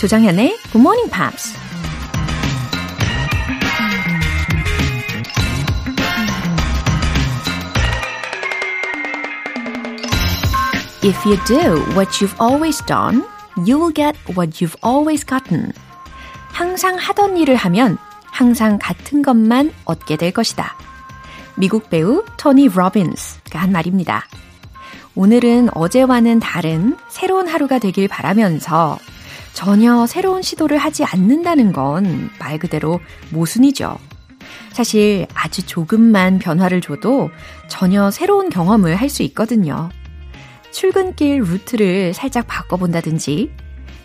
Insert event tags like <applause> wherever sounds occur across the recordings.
조정현의 Good Morning Pops. If you do what you've always done, you will get what you've always gotten. 항상 하던 일을 하면 항상 같은 것만 얻게 될 것이다. 미국 배우 토니 로빈스가 한 말입니다. 오늘은 어제와는 다른 새로운 하루가 되길 바라면서 전혀 새로운 시도를 하지 않는다는 건 말 그대로 모순이죠. 사실 아주 조금만 변화를 줘도 전혀 새로운 경험을 할 수 있거든요. 출근길 루트를 살짝 바꿔본다든지,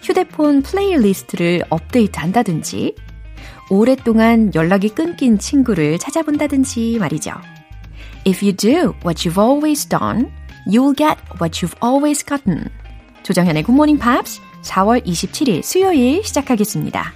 휴대폰 플레이리스트를 업데이트 한다든지, 오랫동안 연락이 끊긴 친구를 찾아본다든지 말이죠. If you do what you've always done, you will get what you've always gotten. 조정현의 Good Morning Pops 4월 27일 수요일 시작하겠습니다.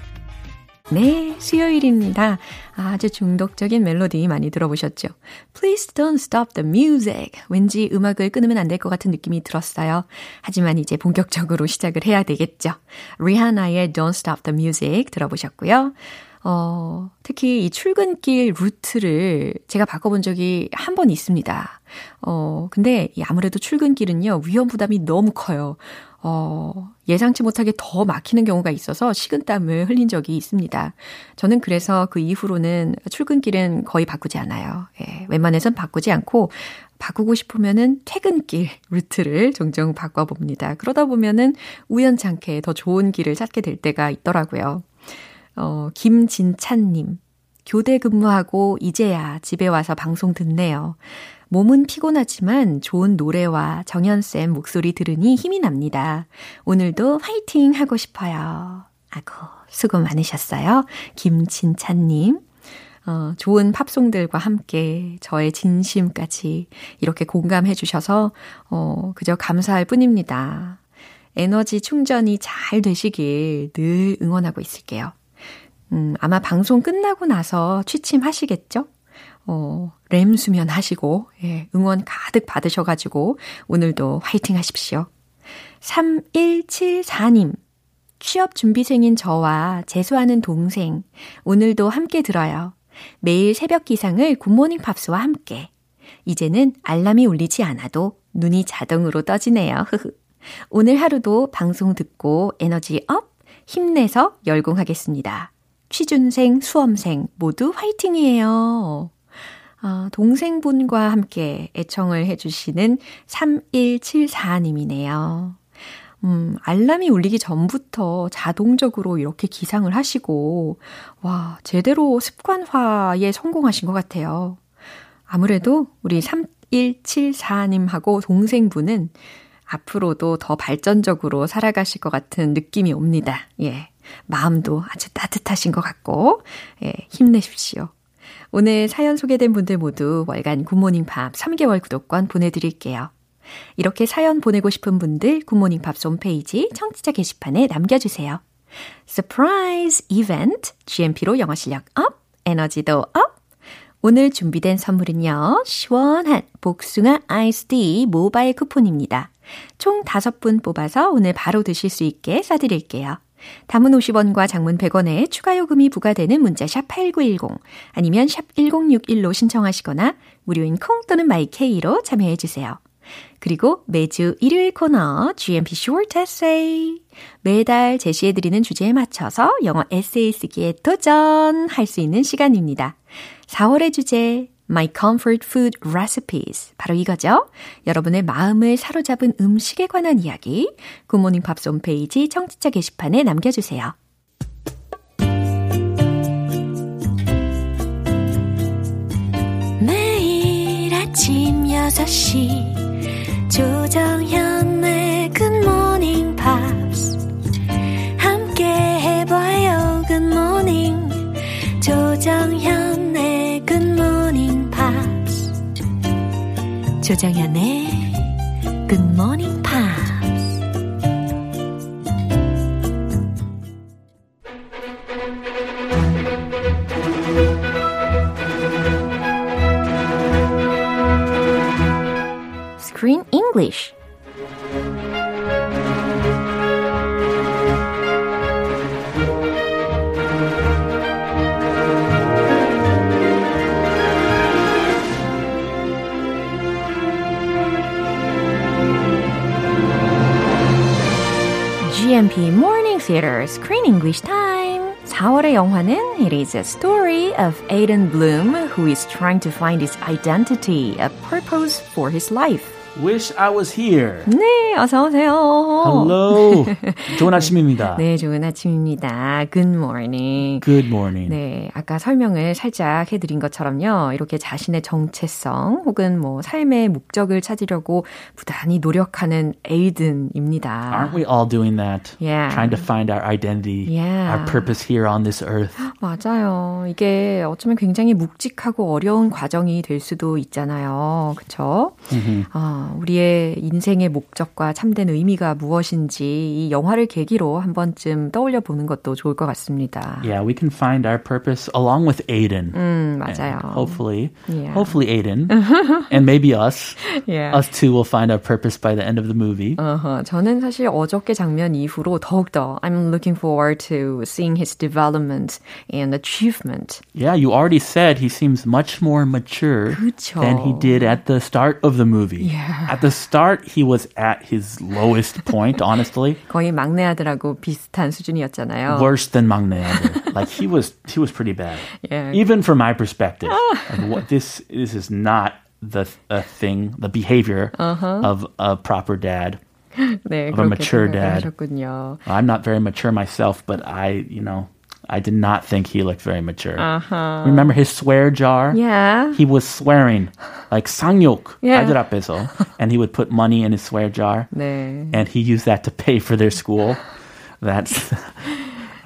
네, 수요일입니다. 아주 중독적인 멜로디 많이 들어보셨죠? Please don't stop the music. 왠지 음악을 끊으면 안 될 것 같은 느낌이 들었어요. 하지만 이제 본격적으로 시작을 해야 되겠죠. 리하나의 Don't Stop the Music 들어보셨고요. 어, 특히 이 출근길 루트를 제가 바꿔본 적이 한 번 있습니다. 어, 근데 아무래도 출근길은요, 위험 부담이 너무 커요. 어, 예상치 못하게 더 막히는 경우가 있어서 식은땀을 흘린 적이 있습니다. 저는 그래서 그 이후로는 출근길은 거의 바꾸지 않아요. 예, 웬만해선 바꾸지 않고 바꾸고 싶으면은 퇴근길 루트를 종종 바꿔봅니다. 그러다 보면은 우연찮게 더 좋은 길을 찾게 될 때가 있더라고요. 어, 김진찬님. 교대 근무하고 이제야 집에 와서 방송 듣네요. 몸은 피곤하지만 좋은 노래와 정연쌤 목소리 들으니 힘이 납니다. 오늘도 화이팅 하고 싶어요. 아고, 수고 많으셨어요. 김진찬님. 어, 좋은 팝송들과 함께 저의 진심까지 이렇게 공감해 주셔서, 어, 그저 감사할 뿐입니다. 에너지 충전이 잘 되시길 늘 응원하고 있을게요. 음, 아마 방송 끝나고 나서 취침하시겠죠? 어, 램 수면 하시고, 예, 응원 가득 받으셔가지고, 오늘도 화이팅 하십시오. 3174님, 취업 준비생인 저와 재수하는 동생, 오늘도 함께 들어요. 매일 새벽 기상을 굿모닝 팝스와 함께. 이제는 알람이 울리지 않아도 눈이 자동으로 떠지네요. 오늘 하루도 방송 듣고 에너지 up, 힘내서 열공하겠습니다. 취준생, 수험생 모두 화이팅이에요. 아, 동생분과 함께 애청을 해주시는 3174님이네요. 음, 알람이 울리기 전부터 자동적으로 이렇게 기상을 하시고, 와, 제대로 습관화에 성공하신 것 같아요. 아무래도 우리 3174님하고 동생분은 앞으로도 더 발전적으로 살아가실 것 같은 느낌이 옵니다. 예. 마음도 아주 따뜻하신 것 같고, 예, 힘내십시오. 오늘 사연 소개된 분들 모두 월간 굿모닝 팝 3개월 구독권 보내드릴게요. 이렇게 사연 보내고 싶은 분들 굿모닝 팝 홈페이지 청취자 게시판에 남겨주세요. Surprise Event GMP로 영어 실력 up, 에너지도 up! 오늘 준비된 선물은요, 시원한 복숭아 아이스티 모바일 쿠폰입니다. 총 5분 뽑아서 오늘 바로 드실 수 있게 쏴드릴게요. 단문 50원과 장문 100원에 추가 요금이 부과되는 문자 샵 8910 아니면 샵 1061로 신청하시거나 무료인 콩 또는 마이케이로 참여해 주세요. 그리고 매주 일요일 코너 GMP Short Essay 매달 제시해 드리는 주제에 맞춰서 영어 에세이 쓰기에 도전할 수 있는 시간입니다. 4월의 주제 My Comfort Food Recipes. 바로 이거죠. 여러분의 마음을 사로잡은 음식에 관한 이야기, 굿모닝 팝스 홈페이지 청취자 게시판에 남겨주세요. 매일 아침 6시 조정현 조정현의 Pops. English Time. 4월의 영화는 It is a story of Aiden Bloom who is trying to find his identity, a purpose for his life. Wish I was here. 네, 어서 오세요. Hello. 좋은 아침입니다. 네, 좋은 아침입니다. Good morning. Good morning. 네, 아까 설명을 살짝 해드린 것처럼요. 이렇게 자신의 정체성 혹은 뭐 삶의 목적을 찾으려고 부단히 노력하는 에이든입니다. Aren't we all doing that? Yeah. Trying to find our identity, Yeah. our purpose here on this earth. 맞아요. 이게 어쩌면 굉장히 묵직하고 어려운 과정이 될 수도 있잖아요. 그쵸? 아, 우리의 인생의 목적과 참된 의미가 무엇인지 이 영화를 계기로 한 번쯤 떠올려 보는 것도 좋을 것 같습니다. Yeah, we can find our purpose along with Aiden. 음, And 맞아요. hopefully, Yeah. hopefully Aiden and maybe us, Yeah. us too will find our purpose by the end of the movie. 어허, 저는 사실 어저께 장면 이후로 더욱더 I'm looking forward to seeing his development and achievement. Yeah, you already said he seems much more mature 그쵸. than he did at the start of the movie. Yeah. At the start, he was at his lowest point, honestly. <laughs> 거의 막내 아들하고 비슷한 수준이었잖아요. Worse than 막내 아들. Like he was he was pretty bad. <laughs> Yeah. Even from my perspective. Like, what, this this is not the a thing, the behavior Uh-huh. of a proper dad. <laughs> 네, of a 그렇게 mature dad. 생각하셨군요. I'm not very mature myself, but I, you know, I did not think he looked very mature. Uh-huh. Remember his swear jar? Yeah. He was swearing like 상욕 Yeah. 아들 앞에서, and he would put money in his swear jar, <laughs> 네. and he used that to pay for their school. That's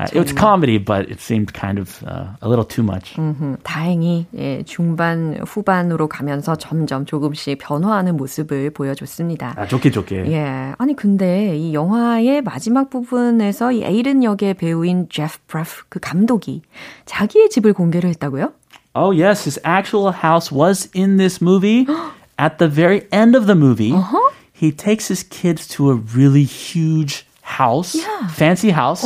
uh, it was comedy, but it seemed kind of uh, a little too much. 음, 다행히 예, 중반 후반으로 가면서 점점 조금씩 변화하는 모습을 보여줬습니다. 아, 좋게 좋게. 예. 아니, 근데 이 영화의 마지막 부분에서 이 에이든 역의 배우인 제프 브래프 그 감독이 자기의 집을 공개를 했다고요? Oh yes, his actual house was in this movie. At the very end of the movie, he takes his kids to a really huge house, Yeah. fancy house.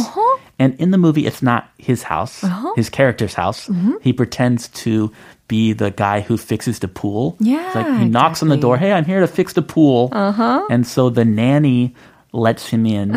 And in the movie, it's not his house, his character's house. He pretends to be the guy who fixes the pool. Yeah, It's like he knocks on the door, hey, I'm here to fix the pool. Uh-huh. And so the nanny lets him in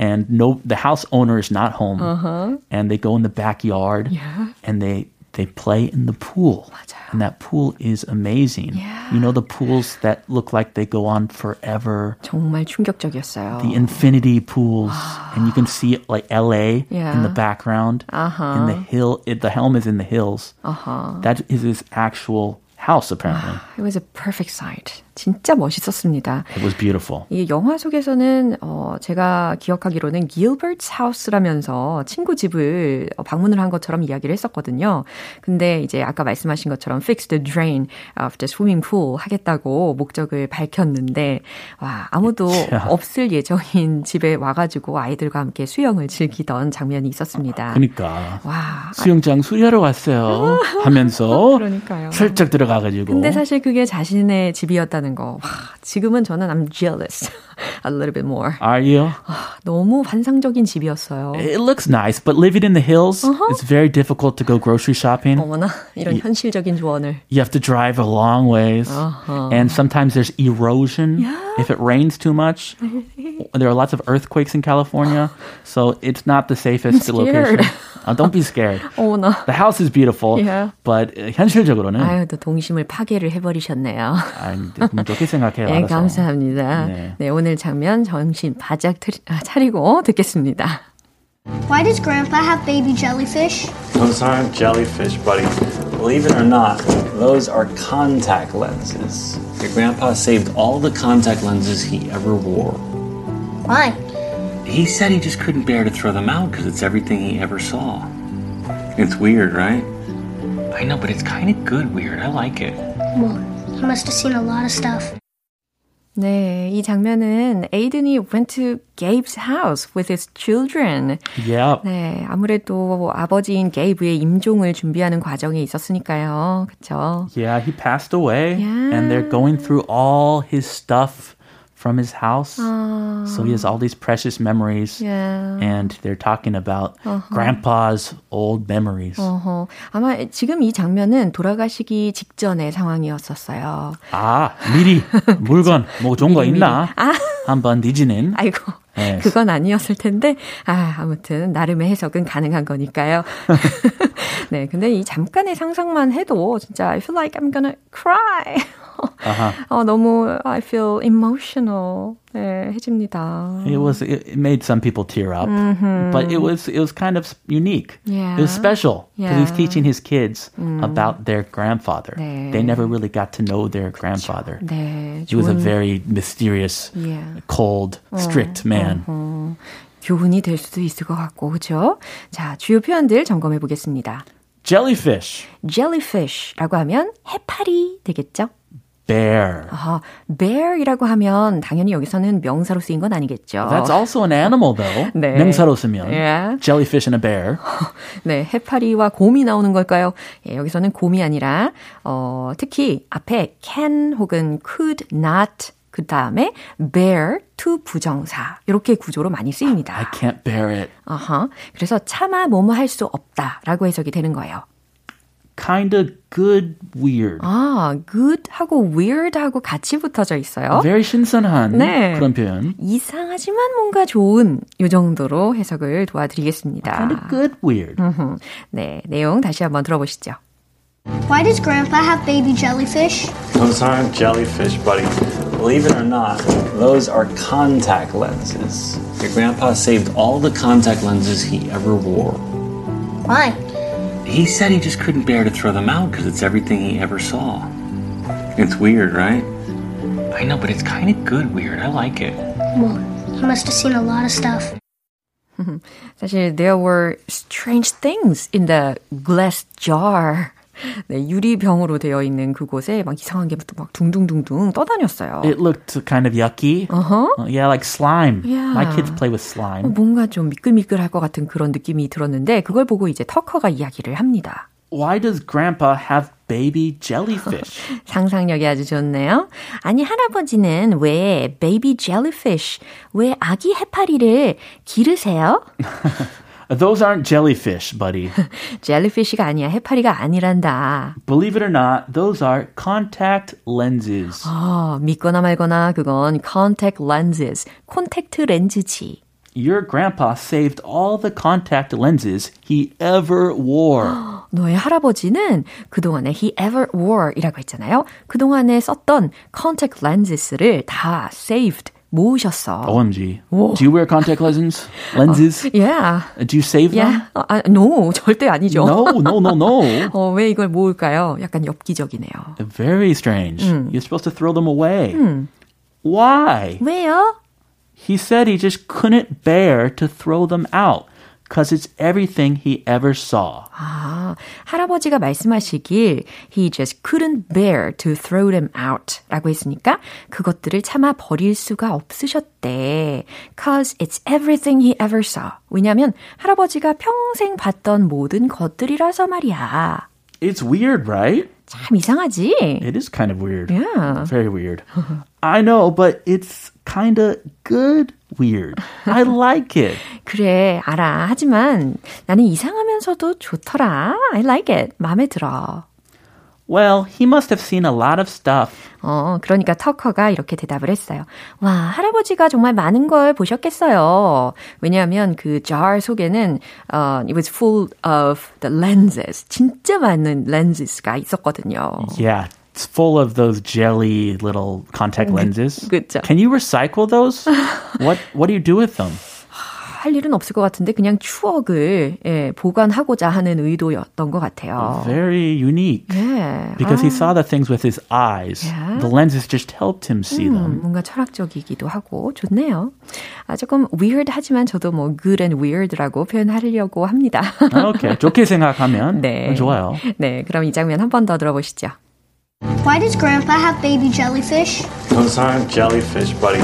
and no the house owner is not home uh-huh. and they go in the backyard Yeah. and they they play in the pool 맞아요. and that pool is amazing Yeah. you know the pools that look like they go on forever 정말 충격적이었어요. the infinity pools and you can see like LA Yeah. in the background Uh-huh. and the hill it, the helm is in the hills Uh-huh. that is his actual house apparently It was a perfect sight. 진짜 멋있었습니다. it was beautiful 이 영화 속에서는 어, 제가 기억하기로는 Gilbert's House라면서 친구 집을 어, 방문을 한 것처럼 이야기를 했었거든요. 근데 이제 아까 말씀하신 것처럼 fix the drain of the swimming pool 하겠다고 목적을 밝혔는데 와 아무도 <laughs> Yeah. 없을 예정인 집에 와 가지고 아이들과 함께 수영을 즐기던 장면이 있었습니다. 그러니까 와 수영장 수리하러 왔어요 하면서 <laughs> 그러니까요. 슬쩍 들어 가가지고 근데 사실 그게 자신의 집이었다는 거. 와, 지금은 저는 I'm jealous <laughs> a little bit more. Are you? 너무 환상적인 집이었어요. It looks nice, but living in the hills, it's very difficult to go grocery shopping. 어머나 이런 현실적인 조언을. You have to drive a long ways, and sometimes there's erosion if it rains too much. There are lots of earthquakes in California, <gasps> so it's not the safest I'm location. <laughs> scared. Uh, don't be scared. <laughs> 어머나. The house is beautiful, Yeah. but uh, 현실적으로는 아유, 또 동심을 파괴를 해버리셨네요. 아니, <laughs> 그럼 좋게 생각해요. 네, 알아서. 감사합니다. 네. 네. 오늘 장면 정신 바짝 트- 아, 차리고 듣겠습니다. Why does Grandpa have baby jellyfish? Those aren't jellyfish, buddy. Believe it or not, those are contact lenses. Your grandpa saved all the contact lenses he ever wore. Why? He said he just couldn't bear to throw them out because it's everything he ever saw. It's weird, right? I know, but it's kind of good weird. I like it. Well, he must have seen a lot of stuff. 네, 이 장면은 에이든이 went to Gabe's house with his children. Yeah. 네, 아무래도 아버지인 게이브의 임종을 준비하는 과정에 있었으니까요. 그쵸? Yeah, he passed away, Yeah. and they're going through all his stuff From his house. So he has all these precious memories, Yeah. and they're talking about grandpa's old memories. 어허, 아마 지금 이 장면은 돌아가시기 직전의 상황이었었어요. 아, 미리 물건 뭐 좋은 거 있나? 아. 한번 뒤지는. 아이고. Yes. 그건 아니었을 텐데, 아, 아무튼, 나름의 해석은 가능한 거니까요. 네, 근데 이 잠깐의 상상만 해도 진짜 I feel like I'm gonna cry. Uh-huh. 어, 너무 I feel emotional. 네, 해집니다. It was it it made some people tear up, but it was it was kind of unique. Yeah. It was special because he's Yeah. teaching his kids about their grandfather. 네. They never really got to know their grandfather. 네, He was a 좋은 very mysterious, Yeah. cold, strict man. 교훈이 될 수도 있을 것 같고, 그죠? 자, 주요 표현들 점검해 보겠습니다. Jellyfish, jellyfish라고 하면 해파리 되겠죠? Bear. 아, bear이라고 하면 당연히 여기서는 명사로 쓰인 건 아니겠죠. That's also an animal though. <laughs> 네. 명사로 쓰면 Yeah. jellyfish and a bear. <laughs> 네, 해파리와 곰이 나오는 걸까요? 예, 여기서는 곰이 아니라 어, 특히 앞에 can 혹은 could not 그 다음에 bear to 부정사 이렇게 구조로 많이 I 쓰입니다. can't bear it. 아하, 그래서 차마 뭐뭐 할 수 없다라고 해석이 되는 거예요. Kinda good, weird. 아, good 하고 weird 하고 같이 붙어져 있어요. Very 신선한 네. 그런 표현. 이상하지만 뭔가 좋은 요 정도로 해석을 도와드리겠습니다. Kinda good, weird. 네, 내용 다시 한번 들어보시죠. Why does Grandpa have baby jellyfish? Those aren't jellyfish, buddy. Believe it or not, those are contact lenses. Your grandpa saved all the contact lenses he ever wore. Why? He said he just couldn't bear to throw them out because it's everything he ever saw. It's weird, right? I know, but it's kind of good weird. I like it. Well, he must have seen a lot of stuff. <laughs> 사실 there were strange things in the glass jar. 네, 유리병으로 되어 있는 그곳에 막 이상한 게막 둥둥둥둥 떠다녔어요. It looked kind of yucky. Uh-huh. Uh, yeah, like slime. Yeah. My kids play with 어, slime. 뭔가 좀 미끌미끌할 것 같은 그런 느낌이 들었는데 그걸 보고 이제 터커가 이야기를 합니다. Why does Grandpa have baby jellyfish? <laughs> 상상력이 아주 좋네요. 아니 할아버지는 왜 베이비 젤리피쉬, 왜 아기 해파리를 기르세요? <laughs> Those aren't jellyfish, buddy. <laughs> 젤리피쉬가 아니야. 해파리가 아니란다. Believe it or not, those are contact lenses. 아, 믿거나 말거나 그건 contact lenses, 콘택트 렌즈지. Your grandpa saved all the contact lenses he ever wore. <gasps> 너의 할아버지는 그동안에 he ever wore 이라고 했잖아요. 그동안에 썼던 contact lenses를 다 saved, 모으셨어. OMG. Do you wear contact lenses? Lenses? Yeah. Do you save them? Yeah. 어, 아, no, 절대 아니죠. No, no, no, no. <laughs> 어, 왜 이걸 모을까요? 약간 엽기적이네요. Very strange. You're supposed to throw them away. Why? 왜요? He said he just couldn't bear to throw them out because it's everything he ever saw. 아, 할아버지가 말씀하시길 he just couldn't bear to throw them out 라고 했으니까 그것들을 차마 버릴 수가 없으셨대. cause it's everything he ever saw. 왜냐면 할아버지가 평생 봤던 모든 것들이라서 말이야. It's weird, right? 참 이상하지? It is kind of weird. Yeah. Very weird. <laughs> I know, but it's kind of good weird. I like it. 그래, 알아. 하지만 나는 이상하면서도 좋더라. I like it. 마음에 들어. Well, he must have seen a lot of stuff. 어, 그러니까 터커가 이렇게 대답을 했어요. 와, 할아버지가 정말 많은 걸 보셨겠어요. 왜냐하면 그 jar 속에는 어, it was full of the lenses. 진짜 많은 lenses가 있었거든요. Yeah, it's full of those jelly little contact lenses. 그쵸. Can you recycle those? what What do you do with them? 할 일은 없을 것 같은데 그냥 추억을 예, 보관하고자 하는 의도였던 것 같아요. Very unique. 예. Because he saw the things with his eyes. Yeah. The lenses just helped him see 음, them. 뭔가 철학적이기도 하고 좋네요. 아, 조금 weird 하지만 저도 뭐 good and weird라고 표현하려고 합니다. Okay, 좋게 생각하면 네. 좋아요. 네, 그럼 이 장면 한 번 더 들어보시죠. Why does Grandpa have baby jellyfish? Those aren't jellyfish, buddy.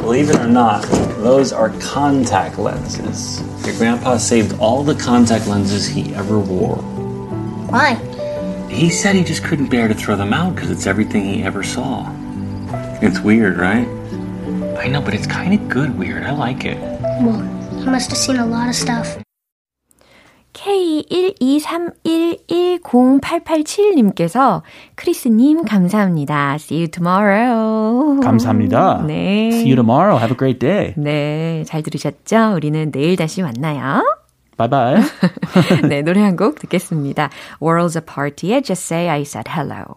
Believe it or not, those are contact lenses. Your grandpa saved all the contact lenses he ever wore. Why? He said he just couldn't bear to throw them out because it's everything he ever saw. It's weird, right? I know, but it's kind of good weird. I like it. Well, he must have seen a lot of stuff. K123110887님께서 크리스님 감사합니다. See you tomorrow. 감사합니다. 네. See you tomorrow. Have a great day. 네, 잘 들으셨죠? 우리는 내일 다시 만나요. Bye bye. 네, 노래 한 곡 듣겠습니다. Worlds Apart의 Just Say I Said Hello.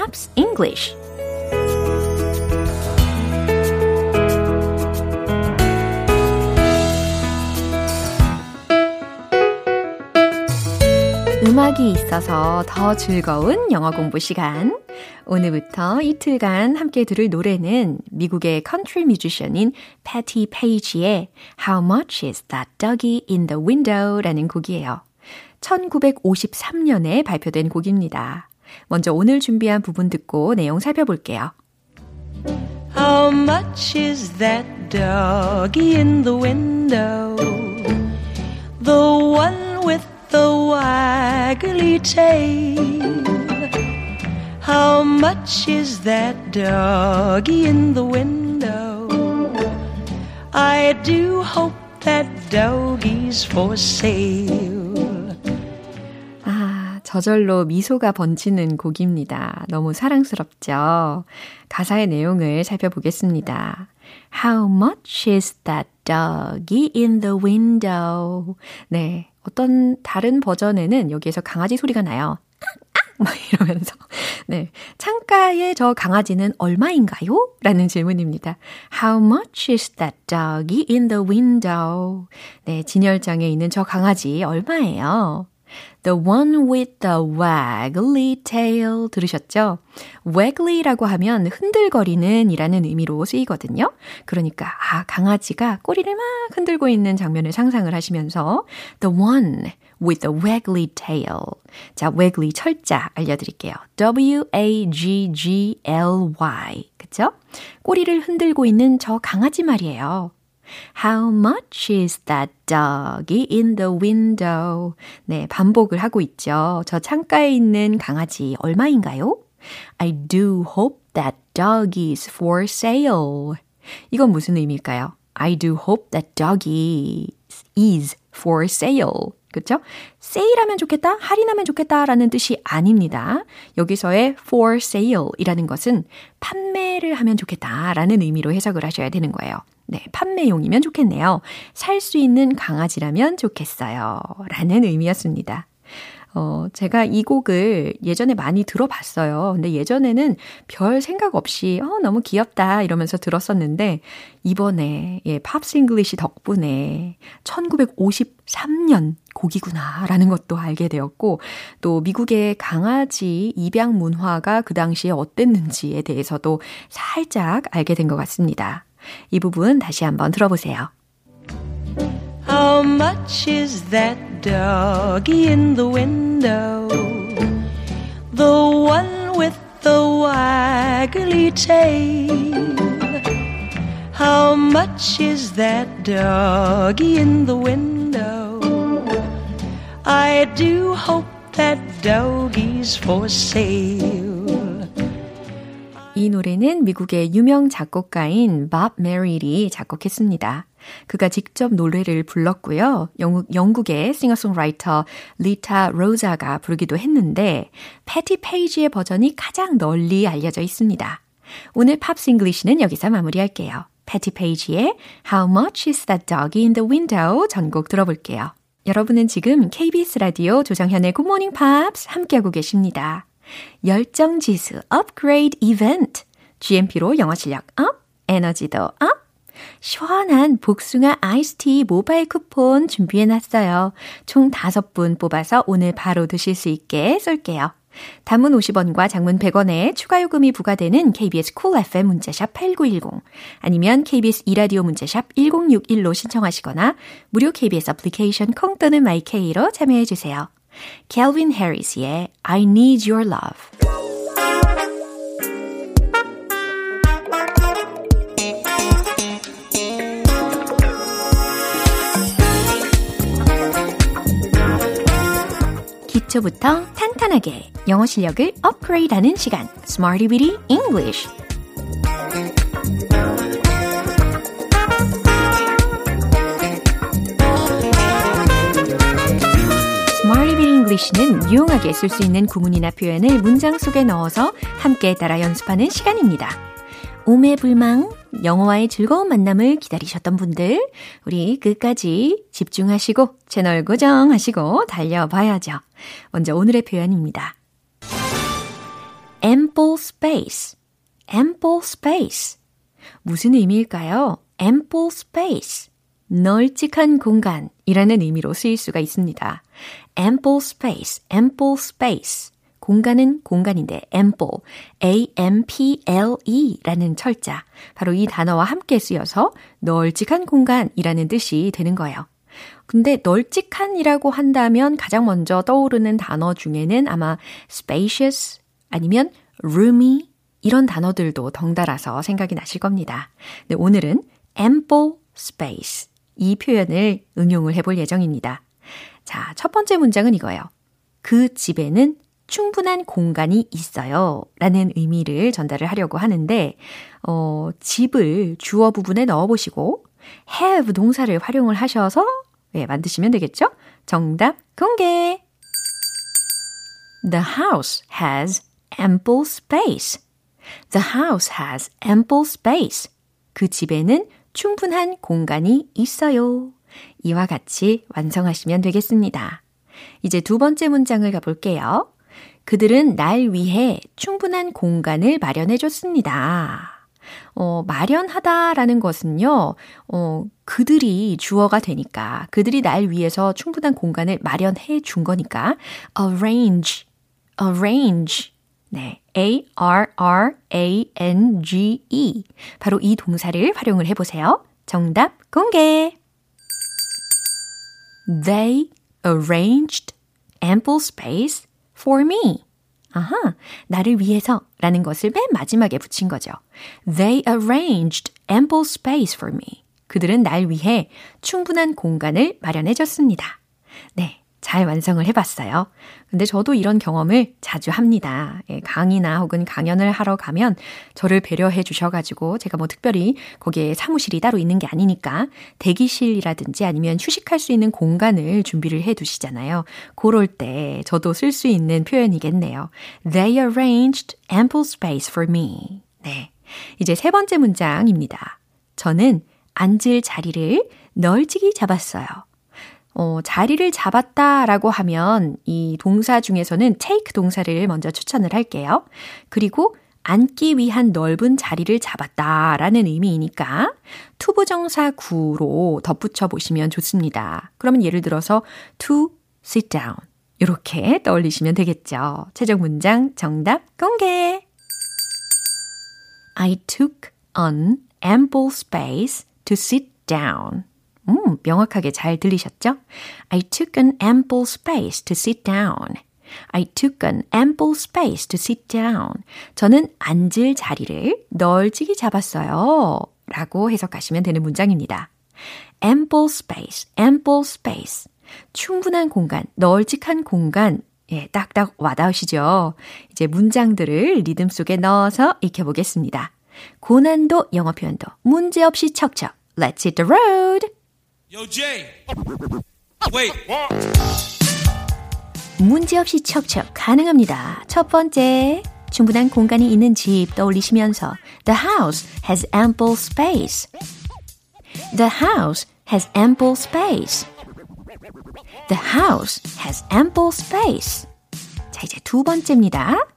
Pops English 음악이 있어서 더 즐거운 영어 공부 시간. 오늘부터 이틀간 함께 들을 노래는 미국의 컨트리 뮤지션인 패티 페이지의 How Much Is That Doggy in the Window? 라는 곡이에요. 1953년에 발표된 곡입니다. 먼저 오늘 준비한 부분 듣고 내용 살펴볼게요. How much is that doggy in the window? The one with the waggly tail. How much is that doggy in the window? I do hope that doggy's for sale. 아, 저절로 미소가 번지는 곡입니다. 너무 사랑스럽죠? 가사의 내용을 살펴보겠습니다. How much is that doggy in the window? 네. 어떤 다른 버전에는 여기에서 강아지 소리가 나요. 막 이러면서. 네. 창가에 저 강아지는 얼마인가요? 라는 질문입니다. How much is that doggy in the window? 네. 진열장에 있는 저 강아지 얼마예요? The one with the waggly tail 들으셨죠? waggly라고 하면 흔들거리는 이라는 의미로 쓰이거든요. 그러니까 아 강아지가 꼬리를 막 흔들고 있는 장면을 상상을 하시면서 the one with the waggly tail. 자, waggly 철자 알려드릴게요. W-A-G-G-L-Y. 그쵸? 꼬리를 흔들고 있는 저 강아지 말이에요. How much is that doggy in the window? 네, 반복을 하고 있죠. 저 창가에 있는 강아지 얼마인가요? I do hope that doggy is for sale. 이건 무슨 의미일까요? I do hope that doggy is for sale. 그렇죠? 세일하면 좋겠다, 할인하면 좋겠다라는 뜻이 아닙니다. 여기서의 for sale이라는 것은 판매를 하면 좋겠다라는 의미로 해석을 하셔야 되는 거예요. 네, 판매용이면 좋겠네요. 살 수 있는 강아지라면 좋겠어요. 라는 의미였습니다. 어, 제가 이 곡을 예전에 많이 들어봤어요. 근데 예전에는 별 생각 없이, 어, 너무 귀엽다 이러면서 들었었는데, 이번에, 예, Pops English 덕분에 1953년 곡이구나 라는 것도 알게 되었고, 또 미국의 강아지 입양 문화가 그 당시에 어땠는지에 대해서도 살짝 알게 된 것 같습니다. 이 부분 다시 한번 들어보세요. How much is that doggy in the window? The one with the waggly tail. How much is that doggy in the window? I do hope that doggy's for sale. 이 노래는 미국의 유명 작곡가인 밥 메릴이 작곡했습니다. 그가 직접 노래를 불렀고요. 영국, 영국 의 싱어송라이터 리타 로자가 부르기도 했는데 패티 페이지의 버전이 가장 널리 알려져 있습니다. 오늘 Pops English는 여기서 마무리할게요. 패티 페이지의 How much is that doggy in the window 전곡 들어볼게요. 여러분은 지금 KBS 라디오 조정현의 Good Morning Pops 함께하고 계십니다. 열정 지수 업그레이드 이벤트. GMP로 영어 실력 up, 에너지도 up. 시원한 복숭아 아이스티 모바일 쿠폰 준비해 놨어요. 총 5분 뽑아서 오늘 바로 드실 수 있게 쏠게요. 단문 50원과 장문 100원에 추가 요금이 부과되는 KBS cool FM 문자샵 8910 아니면 KBS 이라디오 문자샵 1061로 신청하시거나 무료 KBS 애플리케이션 콩 또는 마이케이로 참여해 주세요. Calvin Harris의 I Need Your Love 기초부터 탄탄하게 영어 실력을 업그레이드하는 시간 Smarty Bitty English English는 유용하게 쓸 수 있는 구문이나 표현을 문장 속에 넣어서 함께 따라 연습하는 시간입니다. 오매불망 영어와의 즐거운 만남을 기다리셨던 분들, 우리 끝까지 집중하시고 채널 고정하시고 달려봐야죠. 먼저 오늘의 표현입니다. ample space, ample space. 무슨 의미일까요? ample space. 널찍한 공간이라는 의미로 쓰일 수가 있습니다. Ample space, ample space. 공간은 공간인데 ample, A-M-P-L-E라는 철자, 바로 이 단어와 함께 쓰여서 널찍한 공간이라는 뜻이 되는 거예요. 근데 널찍한이라고 한다면 가장 먼저 떠오르는 단어 중에는 아마 spacious 아니면 roomy 이런 단어들도 덩달아서 생각이 나실 겁니다. 네, 오늘은 ample space 이 표현을 응용을 해볼 예정입니다. 자, 첫 번째 문장은 이거예요. 그 집에는 충분한 공간이 있어요. 라는 의미를 전달을 하려고 하는데, 어, 집을 주어 부분에 넣어 보시고, have 동사를 활용을 하셔서, 예, 만드시면 되겠죠? 정답 공개! The house has ample space. The house has ample space. 그 집에는 충분한 공간이 있어요. 이와 같이 완성하시면 되겠습니다. 이제 두 번째 문장을 가볼게요. 그들은 날 위해 충분한 공간을 마련해 줬습니다. 어, 마련하다라는 것은요, 어, 그들이 주어가 되니까, 그들이 날 위해서 충분한 공간을 마련해 준 거니까, arrange, arrange. 네, A-R-R-A-N-G-E. 바로 이 동사를 활용을 해보세요. 정답 공개! They arranged ample space for me. 아하, 나를 위해서 라는 것을 맨 마지막에 붙인 거죠. They arranged ample space for me. 그들은 날 위해 충분한 공간을 마련해 줬습니다. 네. 잘 완성을 해봤어요. 근데 저도 이런 경험을 자주 합니다. 예, 강의나 혹은 강연을 하러 가면 저를 배려해 주셔가지고 제가 뭐 특별히 거기에 사무실이 따로 있는 게 아니니까 대기실이라든지 아니면 휴식할 수 있는 공간을 준비를 해 두시잖아요. 그럴 때 저도 쓸 수 있는 표현이겠네요. They arranged ample space for me. 네. 이제 세 번째 문장입니다. 저는 앉을 자리를 널찍이 잡았어요. 어, 자리를 잡았다라고 하면 이 동사 중에서는 take 동사를 먼저 추천을 할게요. 그리고 앉기 위한 넓은 자리를 잡았다라는 의미이니까 투부정사 구로 덧붙여 보시면 좋습니다. 그러면 예를 들어서 to sit down 이렇게 떠올리시면 되겠죠. 최종 문장 정답 공개. I took on ample space to sit down. 음, 명확하게 잘 들리셨죠? I took an ample space to sit down. I took an ample space to sit down. 저는 앉을 자리를 널찍이 잡았어요. 라고 해석하시면 되는 문장입니다. ample space, ample space. 충분한 공간, 널찍한 공간. 예, 딱딱 와닿으시죠? 이제 문장들을 리듬 속에 넣어서 익혀보겠습니다. 고난도 영어 표현도 문제없이 척척. Let's hit the road! 문제없이 척척 가능합니다. 첫 번째, 충분한 공간이 있는 집 떠올리시면서 The house has ample space. The house has ample space. The house has ample space. 자, 이제 두 번째입니다.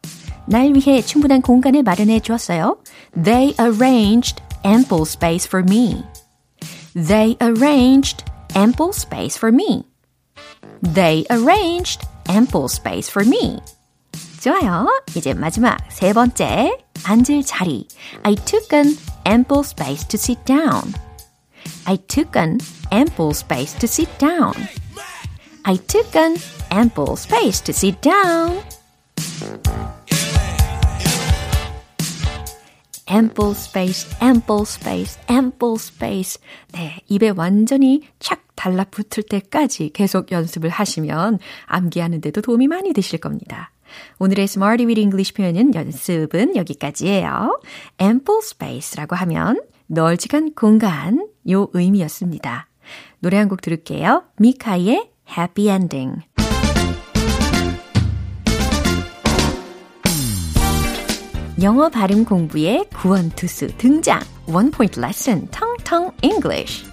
날 위해 충분한 공간을 마련해 주었어요. They arranged ample space for me. They arranged ample space for me. They arranged ample space for me. 좋아요. 이제 마지막 세 번째. 앉을 자리. I took an ample space to sit down. I took an ample space to sit down. I took an ample space to sit down. Ample space, ample space, ample space. 네, 입에 완전히 착 달라붙을 때까지 계속 연습을 하시면 암기하는데도 도움이 많이 되실 겁니다. 오늘의 Smarty with English 표현은 연습은 여기까지예요. ample space라고 하면 널찍한 공간 요 의미였습니다. 노래 한 곡 들을게요. 미카의 Happy Ending. 영어 발음 공부의 구원투수 등장. One Point Lesson, 텅텅 English.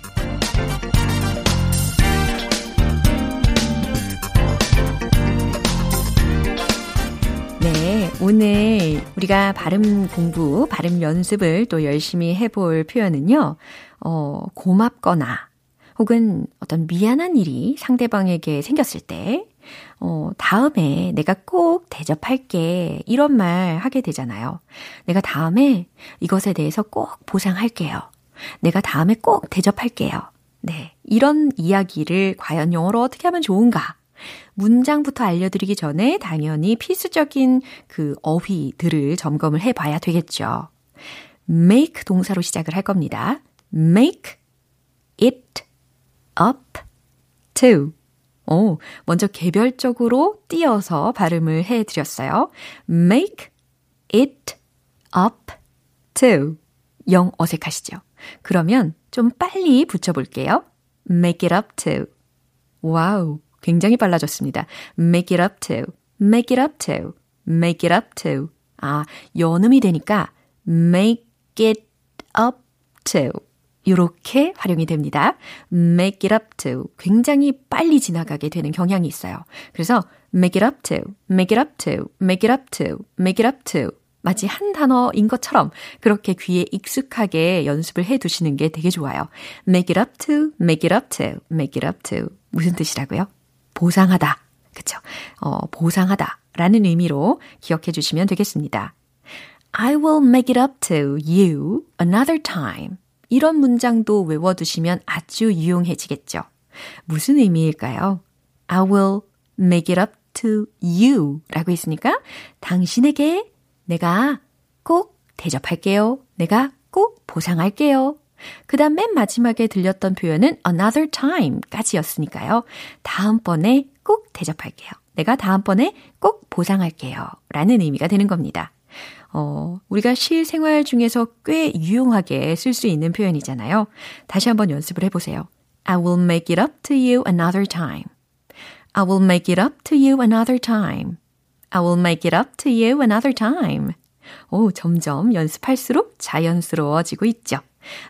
네, 오늘 우리가 발음 공부, 발음 연습을 또 열심히 해볼 표현은요, 어, 고맙거나, 혹은 어떤 미안한 일이 상대방에게 생겼을 때, 어, 다음에 내가 꼭 대접할게. 이런 말 하게 되잖아요. 내가 다음에 이것에 대해서 꼭 보상할게요. 내가 다음에 꼭 대접할게요. 네. 이런 이야기를 과연 영어로 어떻게 하면 좋은가? 문장부터 알려드리기 전에 당연히 필수적인 그 어휘들을 점검을 해 봐야 되겠죠. make 동사로 시작을 할 겁니다. make it up to. 오, 먼저 개별적으로 띄어서 발음을 해 드렸어요. make it up to. 영 어색하시죠? 그러면 좀 빨리 붙여볼게요. make it up to. 와우. 굉장히 빨라졌습니다. make it up to, make it up to, make it up to. 아, 연음이 되니까 make it up to. 이렇게 활용이 됩니다. make it up to. 굉장히 빨리 지나가게 되는 경향이 있어요. 그래서 make it up to, make it up to, make it up to, make it up to. 마치 한 단어인 것처럼 그렇게 귀에 익숙하게 연습을 해 두시는 게 되게 좋아요. make it up to, make it up to, make it up to. 무슨 뜻이라고요? 보상하다. 그쵸? 어, 보상하다. 라는 의미로 기억해 주시면 되겠습니다. I will make it up to you another time. 이런 문장도 외워두시면 아주 유용해지겠죠. 무슨 의미일까요? I will make it up to you 라고 했으니까 당신에게 내가 꼭 대접할게요. 내가 꼭 보상할게요. 그 다음 맨 마지막에 들렸던 표현은 another time 까지였으니까요. 다음번에 꼭 대접할게요. 내가 다음번에 꼭 보상할게요. 라는 의미가 되는 겁니다. 어, 우리가 실생활 중에서 꽤 유용하게 쓸 수 있는 표현이잖아요. 다시 한번 연습을 해보세요. I will make it up to you another time. I will make it up to you another time. I will make it up to you another time. 오, 점점 연습할수록 자연스러워지고 있죠.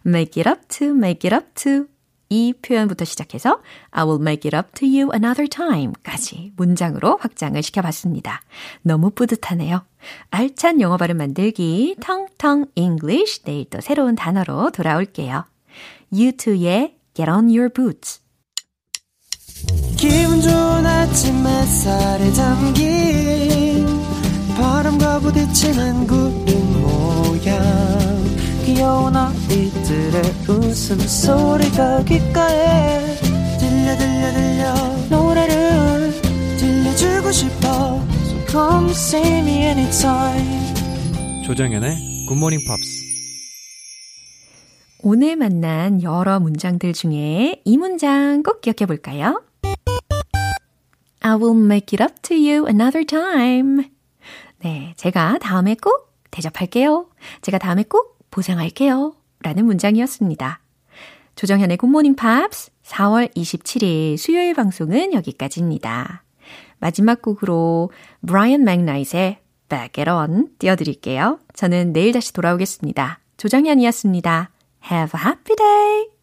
make it up to, make it up to. 이 표현부터 시작해서 I will make it up to you another time 까지 문장으로 확장을 시켜봤습니다. 너무 뿌듯하네요. 알찬 영어 발음 만들기 텅텅 English 내일 또 새로운 단어로 돌아올게요. U2의 Get on your boots. 기분 좋은 아침 햇살에 담긴 바람과 부딪히는 구름 모양 귀여운 아이들의 웃음소리가 귓가에 들려 들려 들려 노래를 들려주고 싶어 So come see me anytime 조정연의 굿모닝 팝스 오늘 만난 여러 문장들 중에 이 문장 꼭 기억해 볼까요? I will make it up to you another time. 네, 제가 다음에 꼭 대접할게요. 제가 다음에 꼭 보상할게요. 라는 문장이었습니다. 조정현의 굿모닝 팝스 4월 27일 수요일 방송은 여기까지입니다. 마지막 곡으로 브라이언 맥나잇의 Back At One 띄워드릴게요. 저는 내일 다시 돌아오겠습니다. 조정현이었습니다. Have a happy day!